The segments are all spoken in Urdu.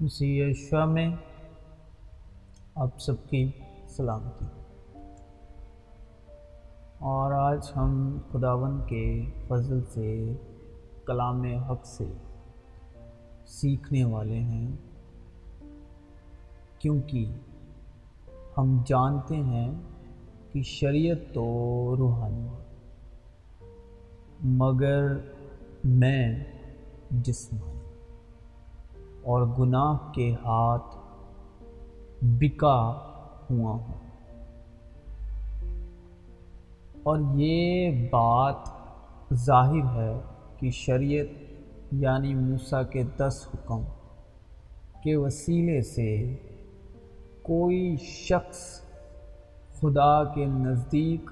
مسیح یشوا میں آپ سب کی سلامتی۔ اور آج ہم خداون کے فضل سے کلام حق سے سیکھنے والے ہیں، کیونکہ ہم جانتے ہیں کہ شریعت تو روحانی مگر میں جسمانی۔ اور گناہ کے ہاتھ بکا ہوا ہوں۔ اور یہ بات ظاہر ہے کہ شریعت یعنی موسیٰ کے دس حکم کے وسیلے سے کوئی شخص خدا کے نزدیک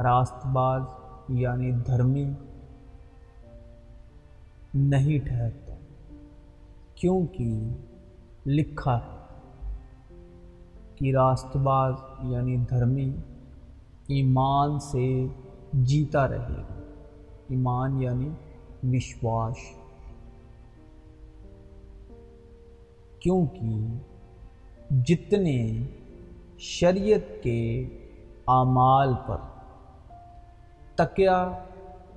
راست باز یعنی دھرمی نہیں ٹھہرتا۔ کیونکہ لکھا ہے کہ راست باز یعنی دھرمی ایمان سے جیتا رہے گا ایمان یعنی وشواس کیونکہ جتنے شریعت کے اعمال پر تکیا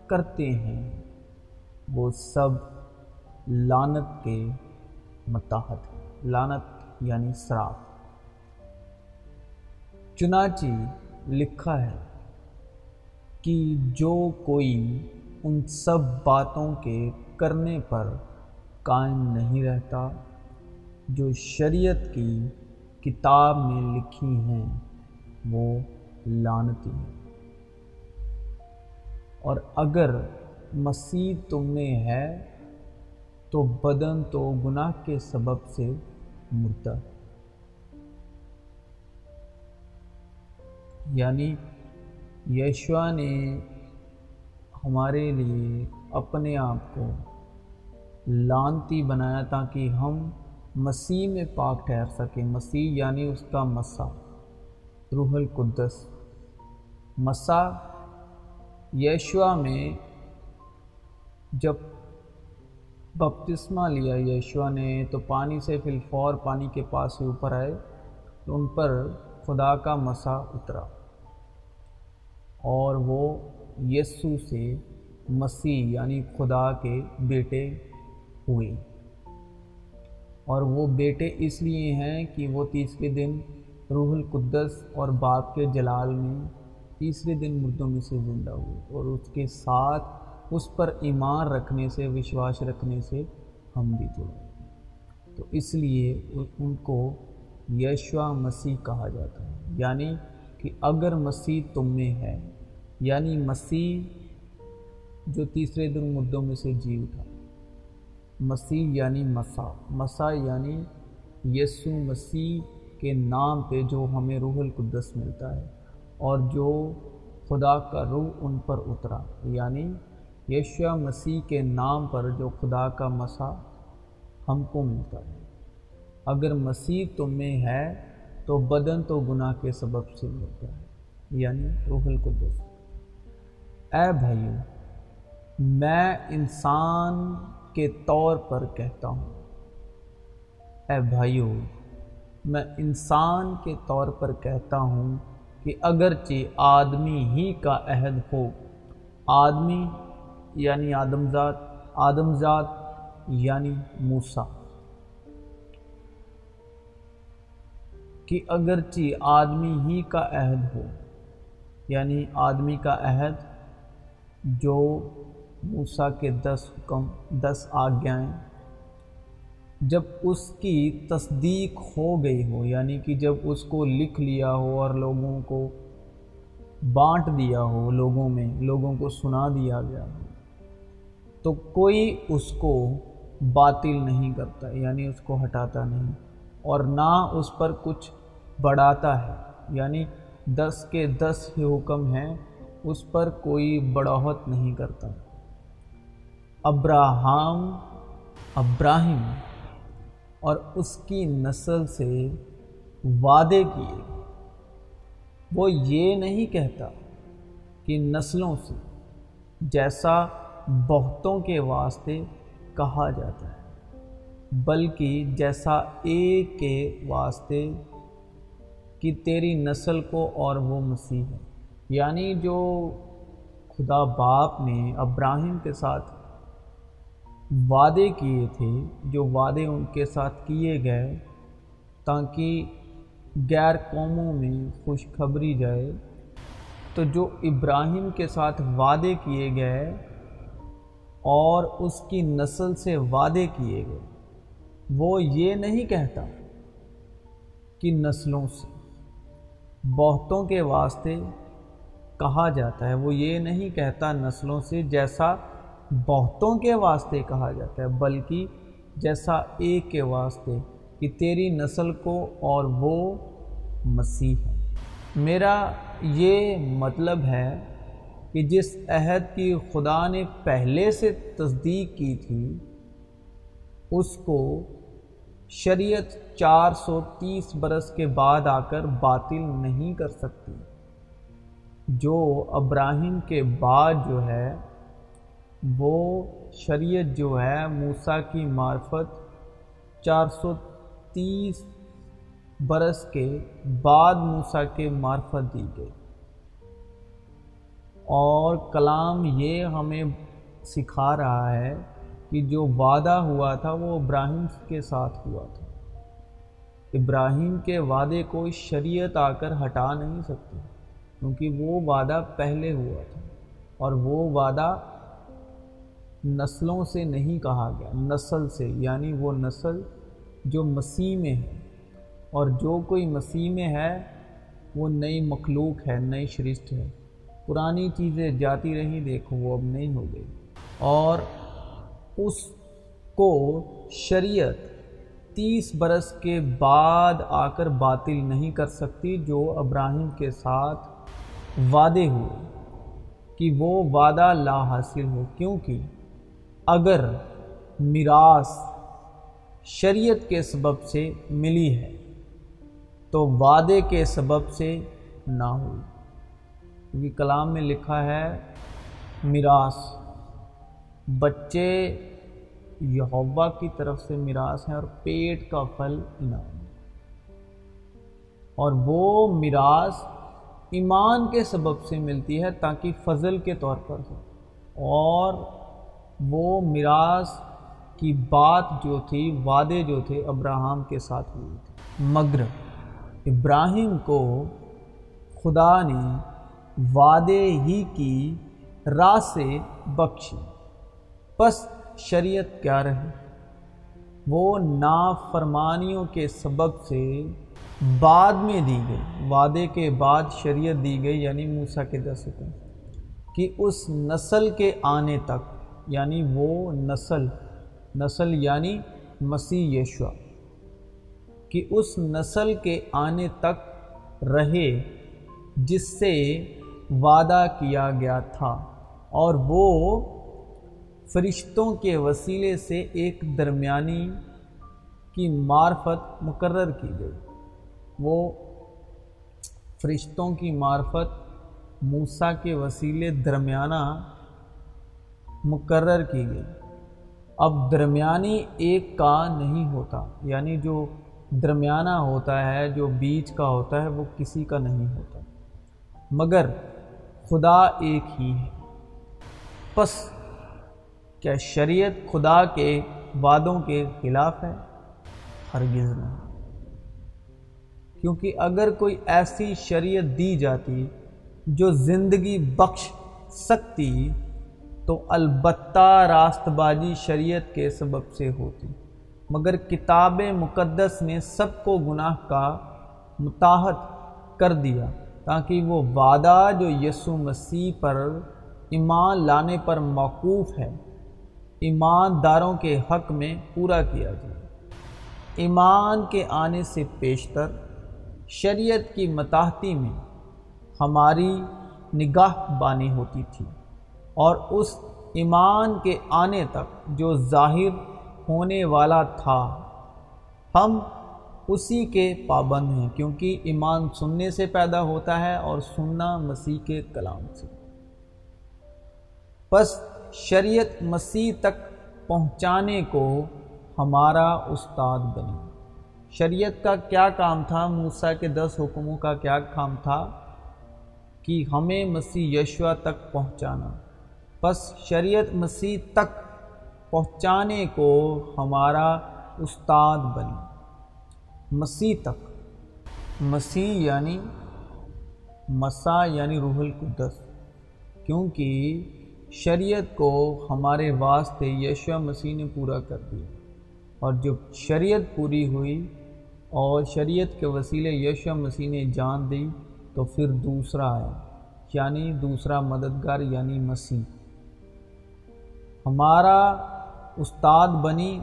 کرتے ہیں، وہ سب لانت کے متحد لانت یعنی سراف۔ چنانچہ لکھا ہے کہ جو کوئی ان سب باتوں کے کرنے پر قائم نہیں رہتا، جو شریعت کی کتاب میں لکھی ہیں، وہ لانتی ہیں۔ اور اگر مسیح تم میں ہے تو بدن تو گناہ کے سبب سے مردہ یعنی یشوا نے ہمارے لیے اپنے آپ کو لانتی بنایا تاکہ ہم مسیح میں پاک ٹھہر سکیں۔ مسیح یعنی اس کا مسا روح القدس۔ مسا یشوا میں جب بپتسمہ لیا یشوا نے تو پانی سے فی الفور پانی کے پاس سے اوپر آئے تو ان پر خدا کا مسا اترا۔ اور وہ یسو سے مسیح یعنی خدا کے بیٹے ہوئے۔ اور وہ بیٹے اس لیے ہیں کہ وہ تیسرے دن روح القدس اور باپ کے جلال میں تیسرے دن مردوں میں سے زندہ ہوئے اور اس کے ساتھ اس پر ایمان رکھنے سے، وشواس رکھنے سے ہم بھی جڑے تو اس لیے ان کو یشوا مسیح کہا جاتا ہے۔ یعنی کہ اگر مسیح تم میں ہے یعنی مسیح جو تیسرے دن مردوں میں سے جی اٹھا۔ مسیح یعنی مسا مسا یعنی یسو مسیح کے نام پہ جو ہمیں روح القدس ملتا ہے اور جو خدا کا روح ان پر اترا۔ یعنی یشوا مسیح کے نام پر جو خدا کا مسا ہم کو ملتا ہے۔ اگر مسیح تم میں ہے تو بدن تو گناہ کے سبب سے ملتا ہے یعنی روح القدس۔ اے بھائیو، میں انسان کے طور پر کہتا ہوں۔ اے بھائیو، میں انسان کے طور پر کہتا ہوں کہ اگرچہ آدمی ہی کا عہد ہو، آدمی یعنی آدم ذات آدم ذات یعنی موسا کہ اگرچہ آدمی ہی کا عہد ہو یعنی آدمی کا عہد جو موسا کے دس حکم، دس آگیاں جب اس کی تصدیق ہو گئی ہو یعنی کہ جب اس کو لکھ لیا ہو اور لوگوں کو بانٹ دیا ہو، لوگوں میں، لوگوں کو سنا دیا گیا ہو تو کوئی اس کو باطل نہیں کرتا یعنی اس کو ہٹاتا نہیں، اور نہ اس پر کچھ بڑھاتا ہے۔ یعنی دس کے دس ہی حکم ہیں، اس پر کوئی بڑاوت نہیں کرتا۔ ابراہم، ابراہیم، اور اس کی نسل سے وعدے کیے۔ وہ یہ نہیں کہتا کہ نسلوں سے، جیسا بہتوں کے واسطے کہا جاتا ہے۔ بلکہ جیسا ایک کے واسطے کہ تیری نسل کو اور وہ مسیح ہے۔ یعنی جو خدا باپ نے ابراہیم کے ساتھ وعدے کیے تھے، جو وعدے ان کے ساتھ کیے گئے تاکہ غیر قوموں میں خوشخبری جائے، تو جو ابراہیم کے ساتھ وعدے کیے گئے اور اس کی نسل سے وعدے کیے گئے۔ وہ یہ نہیں کہتا کہ نسلوں سے، بہتوں کے واسطے کہا جاتا ہے۔ وہ یہ نہیں کہتا نسلوں سے جیسا بہتوں کے واسطے کہا جاتا ہے، بلکہ جیسا ایک کے واسطے کہ تیری نسل کو اور وہ مسیح ہے۔ میرا یہ مطلب ہے کہ جس عہد کی خدا نے پہلے سے تصدیق کی تھی، اس کو شریعت چار سو تیس برس کے بعد آ کر باطل نہیں کر سکتی۔ جو ابراہیم کے بعد جو ہے، وہ شریعت جو ہے، موسیٰ کی معرفت چار سو تیس برس کے بعد موسیٰ کے معرفت دی گئی۔ اور کلام یہ ہمیں سکھا رہا ہے کہ جو وعدہ ہوا تھا وہ ابراہیم کے ساتھ ہوا تھا۔ ابراہیم کے وعدے کو شریعت آ کر ہٹا نہیں سکتی کیونکہ وہ وعدہ پہلے ہوا تھا۔ اور وہ وعدہ نسلوں سے نہیں کہا گیا، نسل سے یعنی وہ نسل جو مسیح میں ہے۔ اور جو کوئی مسیح میں ہے وہ نئی مخلوق ہے، نئی شرشت ہے۔ پرانی چیزیں جاتی رہیں دیکھو وہ اب نہیں ہو گئی۔ اور اس کو شریعت تیس برس کے بعد آ کر باطل نہیں کر سکتی، جو ابراہیم کے ساتھ وعدے ہوئے کہ وہ وعدہ لا حاصل ہو۔ کیونکہ اگر میراث شریعت کے سبب سے ملی ہے، تو وعدے کے سبب سے نہ ہوئی۔ کیونکہ کلام میں لکھا ہے، میراث۔ بچے یہوبا کی طرف سے میراث ہیں اور پیٹ کا پھل انعام۔ اور وہ میراث ایمان کے سبب سے ملتی ہے تاکہ فضل کے طور پر ہو۔ اور وہ میراث کی بات جو تھی، وعدے جو تھے، ابراہم کے ساتھ ہوئی تھی۔ مگر ابراہیم کو خدا نے وعدے ہی کی راہ سے بخشی۔ پس شریعت کیا رہے وہ نافرمانیوں کے سبب سے بعد میں دی گئی۔ وعدے کے بعد شریعت دی گئی یعنی موسیٰ کے دس حکم۔ کہ اس نسل کے آنے تک یعنی وہ نسل نسل یعنی مسیح یشوا کہ اس نسل کے آنے تک رہے، جس سے وعدہ کیا گیا تھا اور وہ فرشتوں کے وسیلے سے ایک درمیانی کی معرفت مقرر کی گئی۔ وہ فرشتوں کی معرفت موسیٰ کے وسیلے درمیانہ مقرر کی گئی۔ اب درمیانی ایک کا نہیں ہوتا یعنی جو درمیانہ ہوتا ہے، جو بیچ کا ہوتا ہے، وہ کسی کا نہیں ہوتا۔ مگر خدا ایک ہی ہے۔ پس کیا شریعت خدا کے وعدوں کے خلاف ہے؟ ہرگز نہیں کیونکہ اگر کوئی ایسی شریعت دی جاتی جو زندگی بخش سکتی تو البتہ راست بازی شریعت کے سبب سے ہوتی۔ مگر کتاب مقدس نے سب کو گناہ کا متاحت کر دیا۔ تاکہ وہ وعدہ جو یسو مسیح پر ایمان لانے پر موقوف ہے، ایمانداروں کے حق میں پورا کیا جائے۔ ایمان کے آنے سے پیشتر، شریعت کی متاحتی میں ہماری نگاہ بانی ہوتی تھی اور اس ایمان کے آنے تک جو ظاہر ہونے والا تھا، ہم اسی کے پابند ہیں، کیونکہ ایمان سننے سے پیدا ہوتا ہے اور سننا مسیح کے کلام سے۔ بس شریعت مسیح تک پہنچانے کو ہمارا استاد بنی شریعت کا کیا کام تھا؟ موسیٰ کے دس حکموں کا کیا کام تھا؟ کہ ہمیں مسیح یشوا تک پہنچانا۔ بس شریعت مسیح تک پہنچانے کو ہمارا استاد بنی مسیح تک۔ مسیح یعنی مسا یعنی روح القدس۔ کیونکہ شریعت کو ہمارے واسطے یشوا مسیح نے پورا کر دیا۔ اور جب شریعت پوری ہوئی اور شریعت کے وسیلے یشوا مسیح نے جان دی، تو پھر دوسرا آیا۔ یعنی دوسرا مددگار یعنی مسیح۔ ہمارا استاد بنی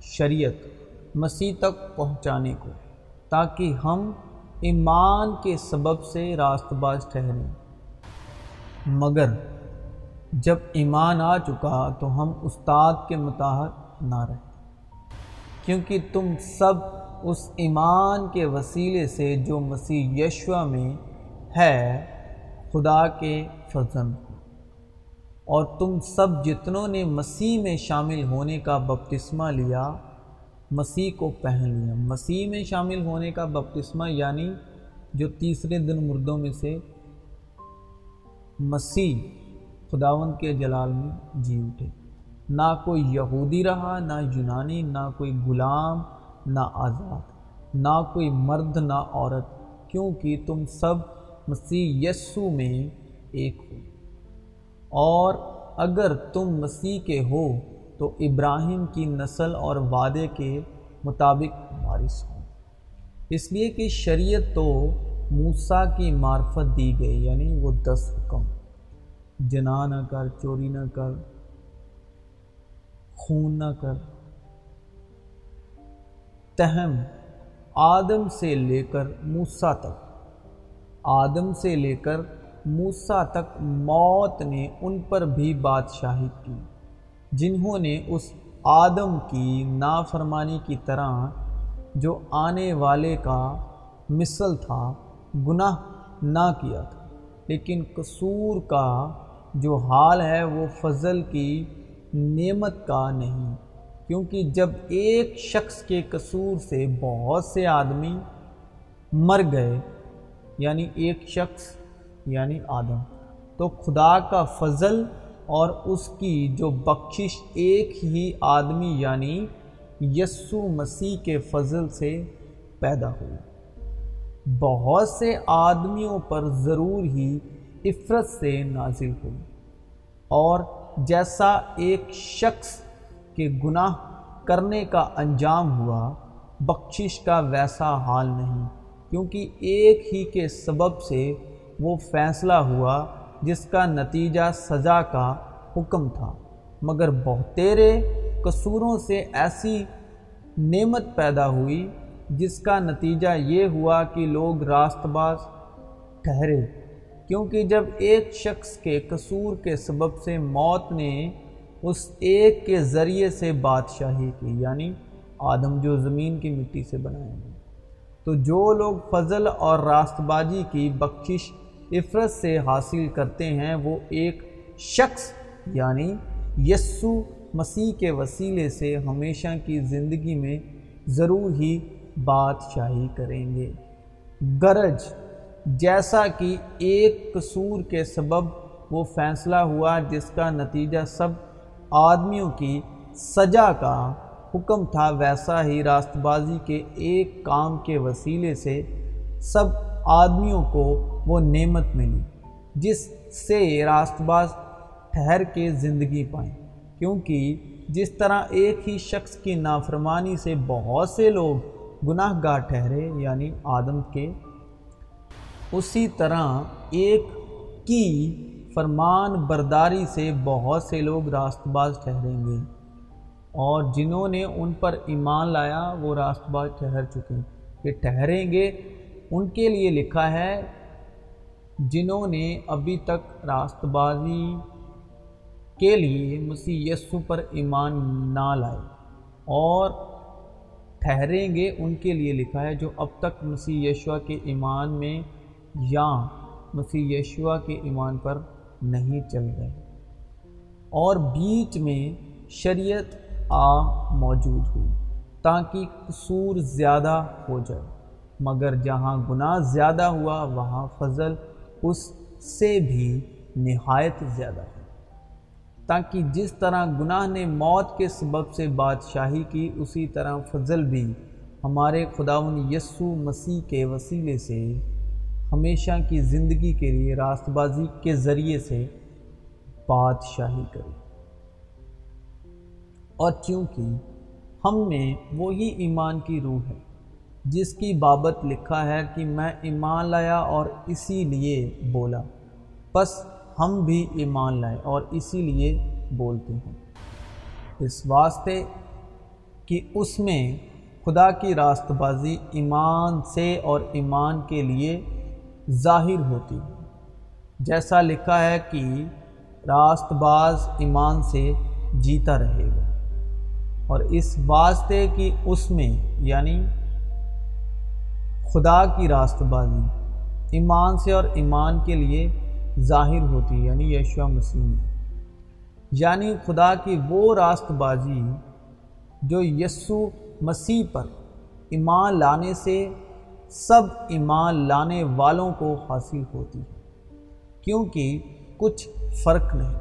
شریعت۔ مسیح تک پہنچانے کو، تاکہ ہم ایمان کے سبب سے راست باز ٹھہریں۔ مگر جب ایمان آ چکا تو ہم استاد کے متحد نہ رہیں۔ کیونکہ تم سب اس ایمان کے وسیلے سے جو مسیح یشوا میں ہے، خدا کے فضن اور تم سب جتنوں نے مسیح میں شامل ہونے کا بپتسمہ لیا مسیح کو پہن لیا۔ مسیح میں شامل ہونے کا بپتسمہ یعنی جو تیسرے دن مردوں میں سے مسیح خداون کے جلال میں جی اٹھے۔ نہ کوئی یہودی رہا، نہ یونانی، نہ کوئی غلام، نہ آزاد، نہ کوئی مرد، نہ عورت، کیونکہ تم سب مسیح یسو میں ایک ہو۔ اور اگر تم مسیح کے ہو تو ابراہیم کی نسل اور وعدے کے مطابق وارث ہوں۔ اس لیے کہ شریعت تو موسیٰ کی معرفت دی گئی یعنی وہ دس حکم۔ جنا نہ کر، چوری نہ کر، خون نہ کر۔ تہم، آدم سے لے کر موسا تک۔ آدم سے لے کر موسا تک موت نے ان پر بھی بادشاہی کی۔ جنہوں نے اس آدم کی نافرمانی کی طرح جو آنے والے کا مثل تھا، گناہ نہ کیا تھا۔ لیکن قصور کا جو حال ہے، وہ فضل کی نعمت کا نہیں۔ کیونکہ جب ایک شخص کے قصور سے بہت سے آدمی مر گئے یعنی ایک شخص یعنی آدم، تو خدا کا فضل اور اس کی جو بخشش ایک ہی آدمی یعنی یسو مسیح کے فضل سے پیدا ہوئی۔ بہت سے آدمیوں پر ضرور ہی عفرت سے نازل ہوئی۔ اور جیسا ایک شخص کہ گناہ کرنے کا انجام ہوا، بخشش کا ویسا حال نہیں، کیونکہ ایک ہی کے سبب سے وہ فیصلہ ہوا جس کا نتیجہ سزا کا حکم تھا۔ مگر بہتیرے قصوروں سے ایسی نعمت پیدا ہوئی جس کا نتیجہ یہ ہوا کہ لوگ راست باز ٹھہرے۔ کیونکہ جب ایک شخص کے قصور کے سبب سے موت نے اس ایک کے ذریعے سے بادشاہی کی یعنی آدم جو زمین کی مٹی سے بنائے گئے۔ تو جو لوگ فضل اور راست بازی کی بخشش عفرت سے حاصل کرتے ہیں، وہ ایک شخص یعنی یسو مسیح کے وسیلے سے ہمیشہ کی زندگی میں ضرور ہی بادشاہی کریں گے۔ گرج جیسا کہ ایک قصور کے سبب وہ فیصلہ ہوا، جس کا نتیجہ سب آدمیوں کی سجا کا حکم تھا، ویسا ہی راست بازی کے ایک کام کے وسیلے سے سب آدمیوں کو وہ نعمت ملی، جس سے راست باز ٹھہر کے زندگی پائیں۔ کیونکہ جس طرح ایک ہی شخص کی نافرمانی سے بہت سے لوگ گناہ گاہ ٹھہرے یعنی آدم کے، اسی طرح ایک کی فرمان برداری سے بہت سے لوگ راست باز ٹھہریں گے۔ اور جنہوں نے ان پر ایمان لایا، وہ راست باز ٹھہر چکے۔ کہ ٹھہریں گے ان کے لیے لکھا ہے، جنہوں نے ابھی تک راست بازی کے لیے مسیح یسو پر ایمان نہ لائے۔ اور ٹھہریں گے ان کے لیے لکھا ہے جو اب تک مسیح یشوا کے ایمان میں یا مسیح یشوا کے ایمان پر نہیں چل رہے۔ اور بیچ میں شریعت آ موجود ہوئی تاکہ قصور زیادہ ہو جائے۔ مگر جہاں گناہ زیادہ ہوا، وہاں فضل اس سے بھی نہایت زیادہ ہے۔ تاکہ جس طرح گناہ نے موت کے سبب سے بادشاہی کی، اسی طرح فضل بھی ہمارے خداون یسو مسیح کے وسیلے سے، ہمیشہ کی زندگی کے لیے راست بازی کے ذریعے سے بادشاہی کرے۔ اور چونکہ ہم میں وہی ایمان کی روح ہے جس کی بابت لکھا ہے کہ میں ایمان لایا اور اسی لیے بولا۔ بس ہم بھی ایمان لائے اور اسی لیے بولتے ہیں۔ اس واسطے کہ اس میں خدا کی راست بازی ایمان سے اور ایمان کے لیے ظاہر ہوتی ہے۔ جیسا لکھا ہے کہ راست باز ایمان سے جیتا رہے گا۔ اور اس واسطے کہ اس میں یعنی خدا کی راست بازی ایمان سے اور ایمان کے لیے ظاہر ہوتی ہے یعنی یشوا مسیح۔ میں یعنی خدا کی وہ راست بازی جو یسو مسیح پر ایمان لانے سے سب ایمان لانے والوں کو حاصل ہوتی ہے۔ کیونکہ کچھ فرق نہیں،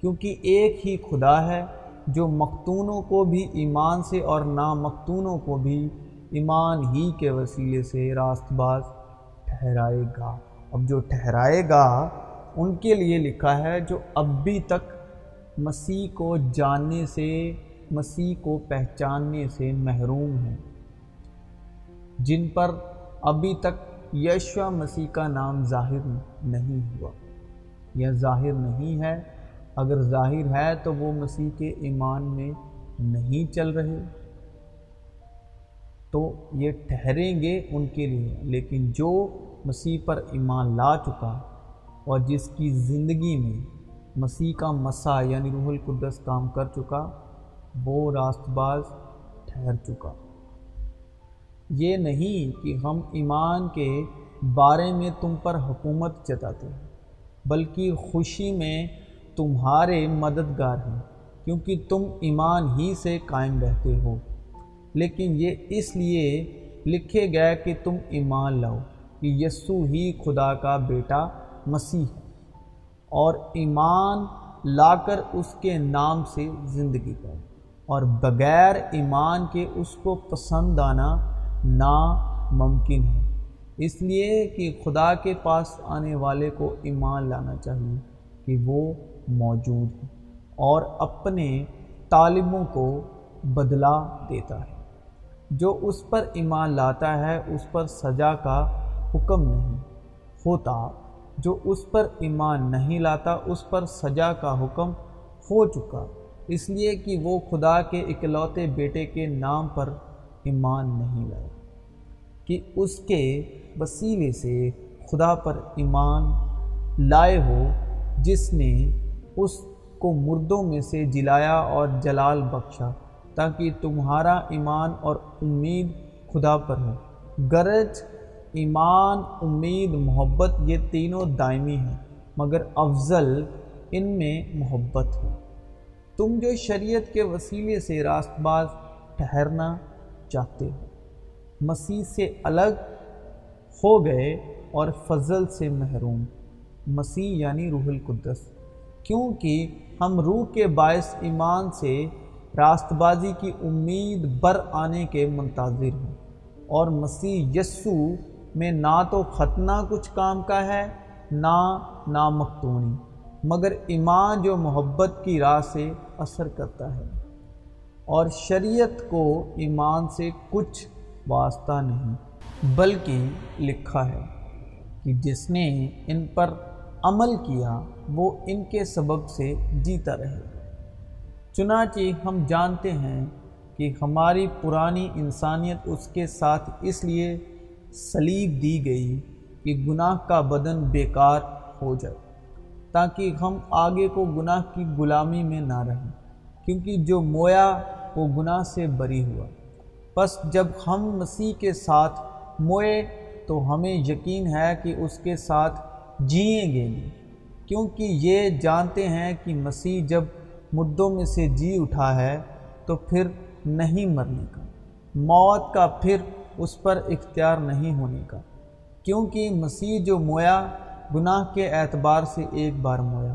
کیونکہ ایک ہی خدا ہے جو مختونوں کو بھی ایمان سے اور نامختونوں کو بھی ایمان ہی کے وسیلے سے راست باز ٹھہرائے گا۔ اب جو ٹھہرائے گا، ان کے لیے لکھا ہے جو اب بھی تک مسیح کو جاننے سے، مسیح کو پہچاننے سے محروم ہیں۔ جن پر ابھی تک یشوا مسیح کا نام ظاہر نہیں ہوا۔ یا ظاہر نہیں ہے، اگر ظاہر ہے تو وہ مسیح کے ایمان میں نہیں چل رہے۔ تو یہ ٹھہریں گے ان کے لیے۔ لیکن جو مسیح پر ایمان لا چکا اور جس کی زندگی میں مسیح کا مسا یعنی روح القدس کام کر چکا، وہ راست باز ٹھہر چکا۔ یہ نہیں کہ ہم ایمان کے بارے میں تم پر حکومت جتاتے ہیں بلکہ خوشی میں تمہارے مددگار ہیں، کیونکہ تم ایمان ہی سے قائم رہتے ہو۔ لیکن یہ اس لیے لکھے گئے کہ تم ایمان لاؤ کہ یسو ہی خدا کا بیٹا مسیح ہے اور ایمان لا کر اس کے نام سے زندگی کرو اور بغیر ایمان کے اس کو پسند آنا ناممکن ہے۔ اس لیے کہ خدا کے پاس آنے والے کو ایمان لانا چاہیے کہ وہ موجود ہے اور اپنے طالبوں کو بدلا دیتا ہے۔ جو اس پر ایمان لاتا ہے، اس پر سزا کا حکم نہیں۔ ہوتا، جو اس پر ایمان نہیں لاتا، اس پر سزا کا حکم ہو چکا۔ اس لیے کہ وہ خدا کے اکلوتے بیٹے کے نام پر ایمان نہیں لایا کہ اس کے وسیلے سے خدا پر ایمان لائے ہو، جس نے اس کو مردوں میں سے جلایا اور جلال بخشا۔ تاکہ تمہارا ایمان اور امید خدا پر ہو۔ گرج، ایمان، امید، محبت، یہ تینوں دائمی ہیں، مگر افضل ان میں محبت ہے۔ تم جو شریعت کے وسیلے سے راست باز ٹھہرنا چاہتے ہو، مسیح سے الگ ہو گئے اور فضل سے محروم۔ مسیح یعنی روح القدس، کیونکہ ہم روح کے باعث ایمان سے راست بازی کی امید بر آنے کے منتظر ہیں۔ اور مسیح یسو میں نہ تو ختنہ کچھ کام کا ہے، نہ نامختونی مگر ایمان جو محبت کی راہ سے اثر کرتا ہے۔ اور شریعت کو ایمان سے کچھ واسطہ نہیں، بلکہ لکھا ہے کہ جس نے ان پر عمل کیا، وہ ان کے سبب سے جیتا رہے۔ چنانچہ ہم جانتے ہیں کہ ہماری پرانی انسانیت اس کے ساتھ اس لیے سلیب دی گئی کہ گناہ کا بدن بیکار ہو جائے، تاکہ ہم آگے کو گناہ کی غلامی میں نہ رہیں، کیونکہ جو مویا وہ گناہ سے بری ہوا۔ بس جب ہم مسیح کے ساتھ موئے تو ہمیں یقین ہے کہ اس کے ساتھ جئیں گے۔ بھی کیونکہ یہ جانتے ہیں کہ مسیح جب مردوں میں سے جی اٹھا ہے تو پھر نہیں مرنے کا۔ موت کا پھر اس پر اختیار نہیں ہونے کا۔ کیونکہ مسیح جو مویا، گناہ کے اعتبار سے ایک بار مویا۔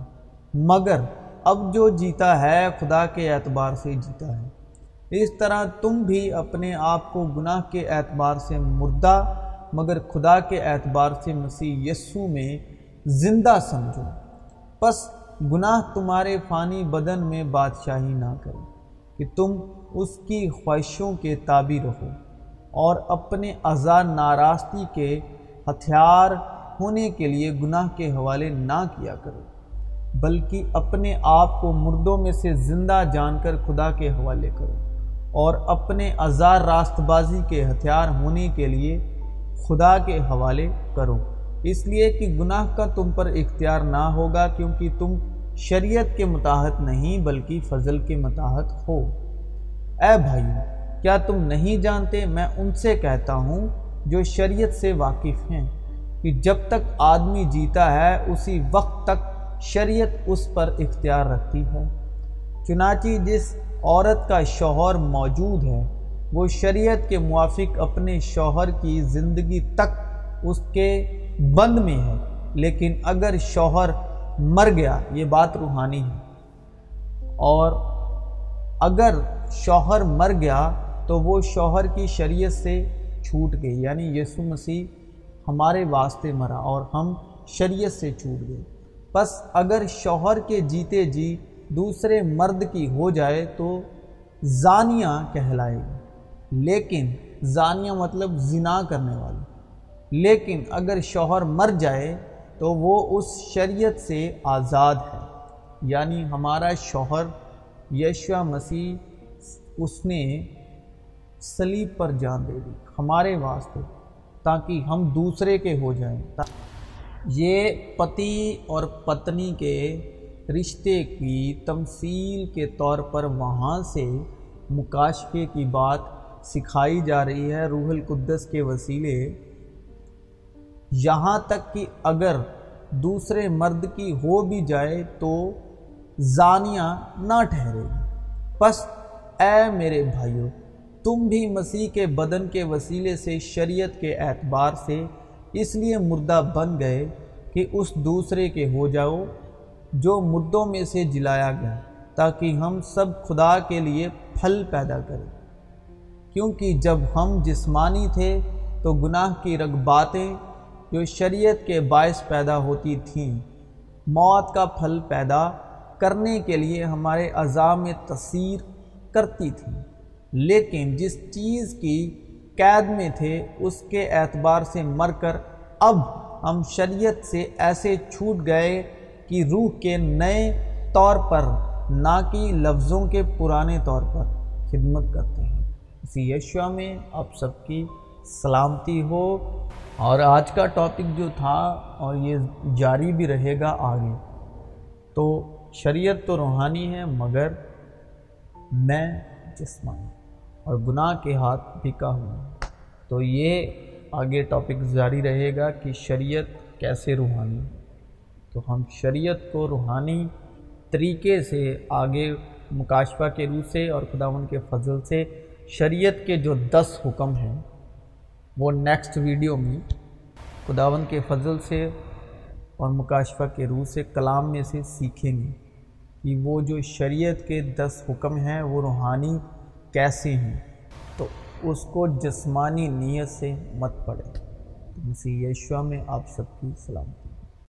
مگر اب جو جیتا ہے، خدا کے اعتبار سے جیتا ہے۔ اس طرح تم بھی اپنے آپ کو گناہ کے اعتبار سے مردہ، مگر خدا کے اعتبار سے مسیح یسو میں زندہ سمجھو۔ پس گناہ تمہارے فانی بدن میں بادشاہی نہ کرے کہ تم اس کی خواہشوں کے تابع رہو اور اپنے ازار ناراستی کے ہتھیار ہونے کے لیے گناہ کے حوالے نہ کیا کرو، بلکہ اپنے آپ کو مردوں میں سے زندہ جان کر خدا کے حوالے کرو اور اپنے ازار راست بازی کے ہتھیار ہونے کے لیے خدا کے حوالے کرو۔ اس لیے کہ گناہ کا تم پر اختیار نہ ہوگا کیونکہ تم شریعت کے متحد نہیں بلکہ فضل کے متحد ہو۔ اے بھائیو، کیا تم نہیں جانتے میں ان سے کہتا ہوں جو شریعت سے واقف ہیں کہ جب تک آدمی جیتا ہے، اسی وقت تک شریعت اس پر اختیار رکھتی ہے۔ چنانچہ جس عورت کا شوہر موجود ہے، وہ شریعت کے موافق اپنے شوہر کی زندگی تک اس کے بند میں ہے۔ لیکن اگر شوہر مر گیا، یہ بات روحانی ہے۔ اور اگر شوہر مر گیا، تو وہ شوہر کی شریعت سے چھوٹ گئی۔ یعنی یسو مسیح ہمارے واسطے مرا اور ہم شریعت سے چھوٹ گئے۔ بس اگر شوہر کے جیتے جی دوسرے مرد کی ہو جائے، تو زانیہ کہلائے گی۔ لیکن زانیہ مطلب زنا کرنے والی۔ لیکن اگر شوہر مر جائے تو وہ اس شریعت سے آزاد ہے۔ یعنی ہمارا شوہر یشوا مسیح اس نے سلیب پر جان دے دی ہمارے واسطے تاکہ ہم دوسرے کے ہو جائیں۔ یہ پتی اور پتنی کے رشتے کی تمثیل کے طور پر وہاں سے مکاشفے کی بات سکھائی جا رہی ہے۔ روح القدس کے وسیلے یہاں تک کہ اگر دوسرے مرد کی ہو بھی جائے تو زانیہ نہ ٹھہرے گی۔ بس اے میرے بھائیوں تم بھی مسیح کے بدن کے وسیلے سے شریعت کے اعتبار سے اس لیے مردہ بن گئے کہ اس دوسرے کے ہو جاؤ جو مردوں میں سے جلایا گیا، تاکہ ہم سب خدا کے لیے پھل پیدا کریں۔ کیونکہ جب ہم جسمانی تھے تو گناہ کی رغباتیں جو شریعت کے باعث پیدا ہوتی تھیں۔ موت کا پھل پیدا کرنے کے لیے ہمارے اعضاء میں تصیر کرتی تھیں، لیکن جس چیز کی قید میں تھے، اس کے اعتبار سے مر کر اب ہم شریعت سے ایسے چھوٹ گئے کہ روح کے نئے طور پر نہ کہ لفظوں کے پرانے طور پر خدمت کرتے ہیں۔ اسی یشوا میں آپ سب کی سلامتی ہو اور آج کا ٹاپک جو تھا اور یہ جاری بھی رہے گا آگے۔ تو شریعت تو روحانی ہے، مگر میں جسمانی اور گناہ کے ہاتھ بکا ہوں۔ تو یہ آگے ٹاپک جاری رہے گا کہ شریعت کیسے روحانی۔ تو ہم شریعت کو روحانی طریقے سے آگے مکاشفہ کے روح سے اور خداون کے فضل سے شریعت کے جو دس حکم ہیں وہ نیکسٹ ویڈیو میں خداون کے فضل سے اور مکاشفہ کے روح سے کلام میں سے سیکھیں گے کہ وہ جو شریعت کے دس حکم ہیں، وہ روحانی کیسے ہیں؟ تو اس کو جسمانی نیت سے مت پڑے مسیح یشوا میں آپ سب کی سلامتی۔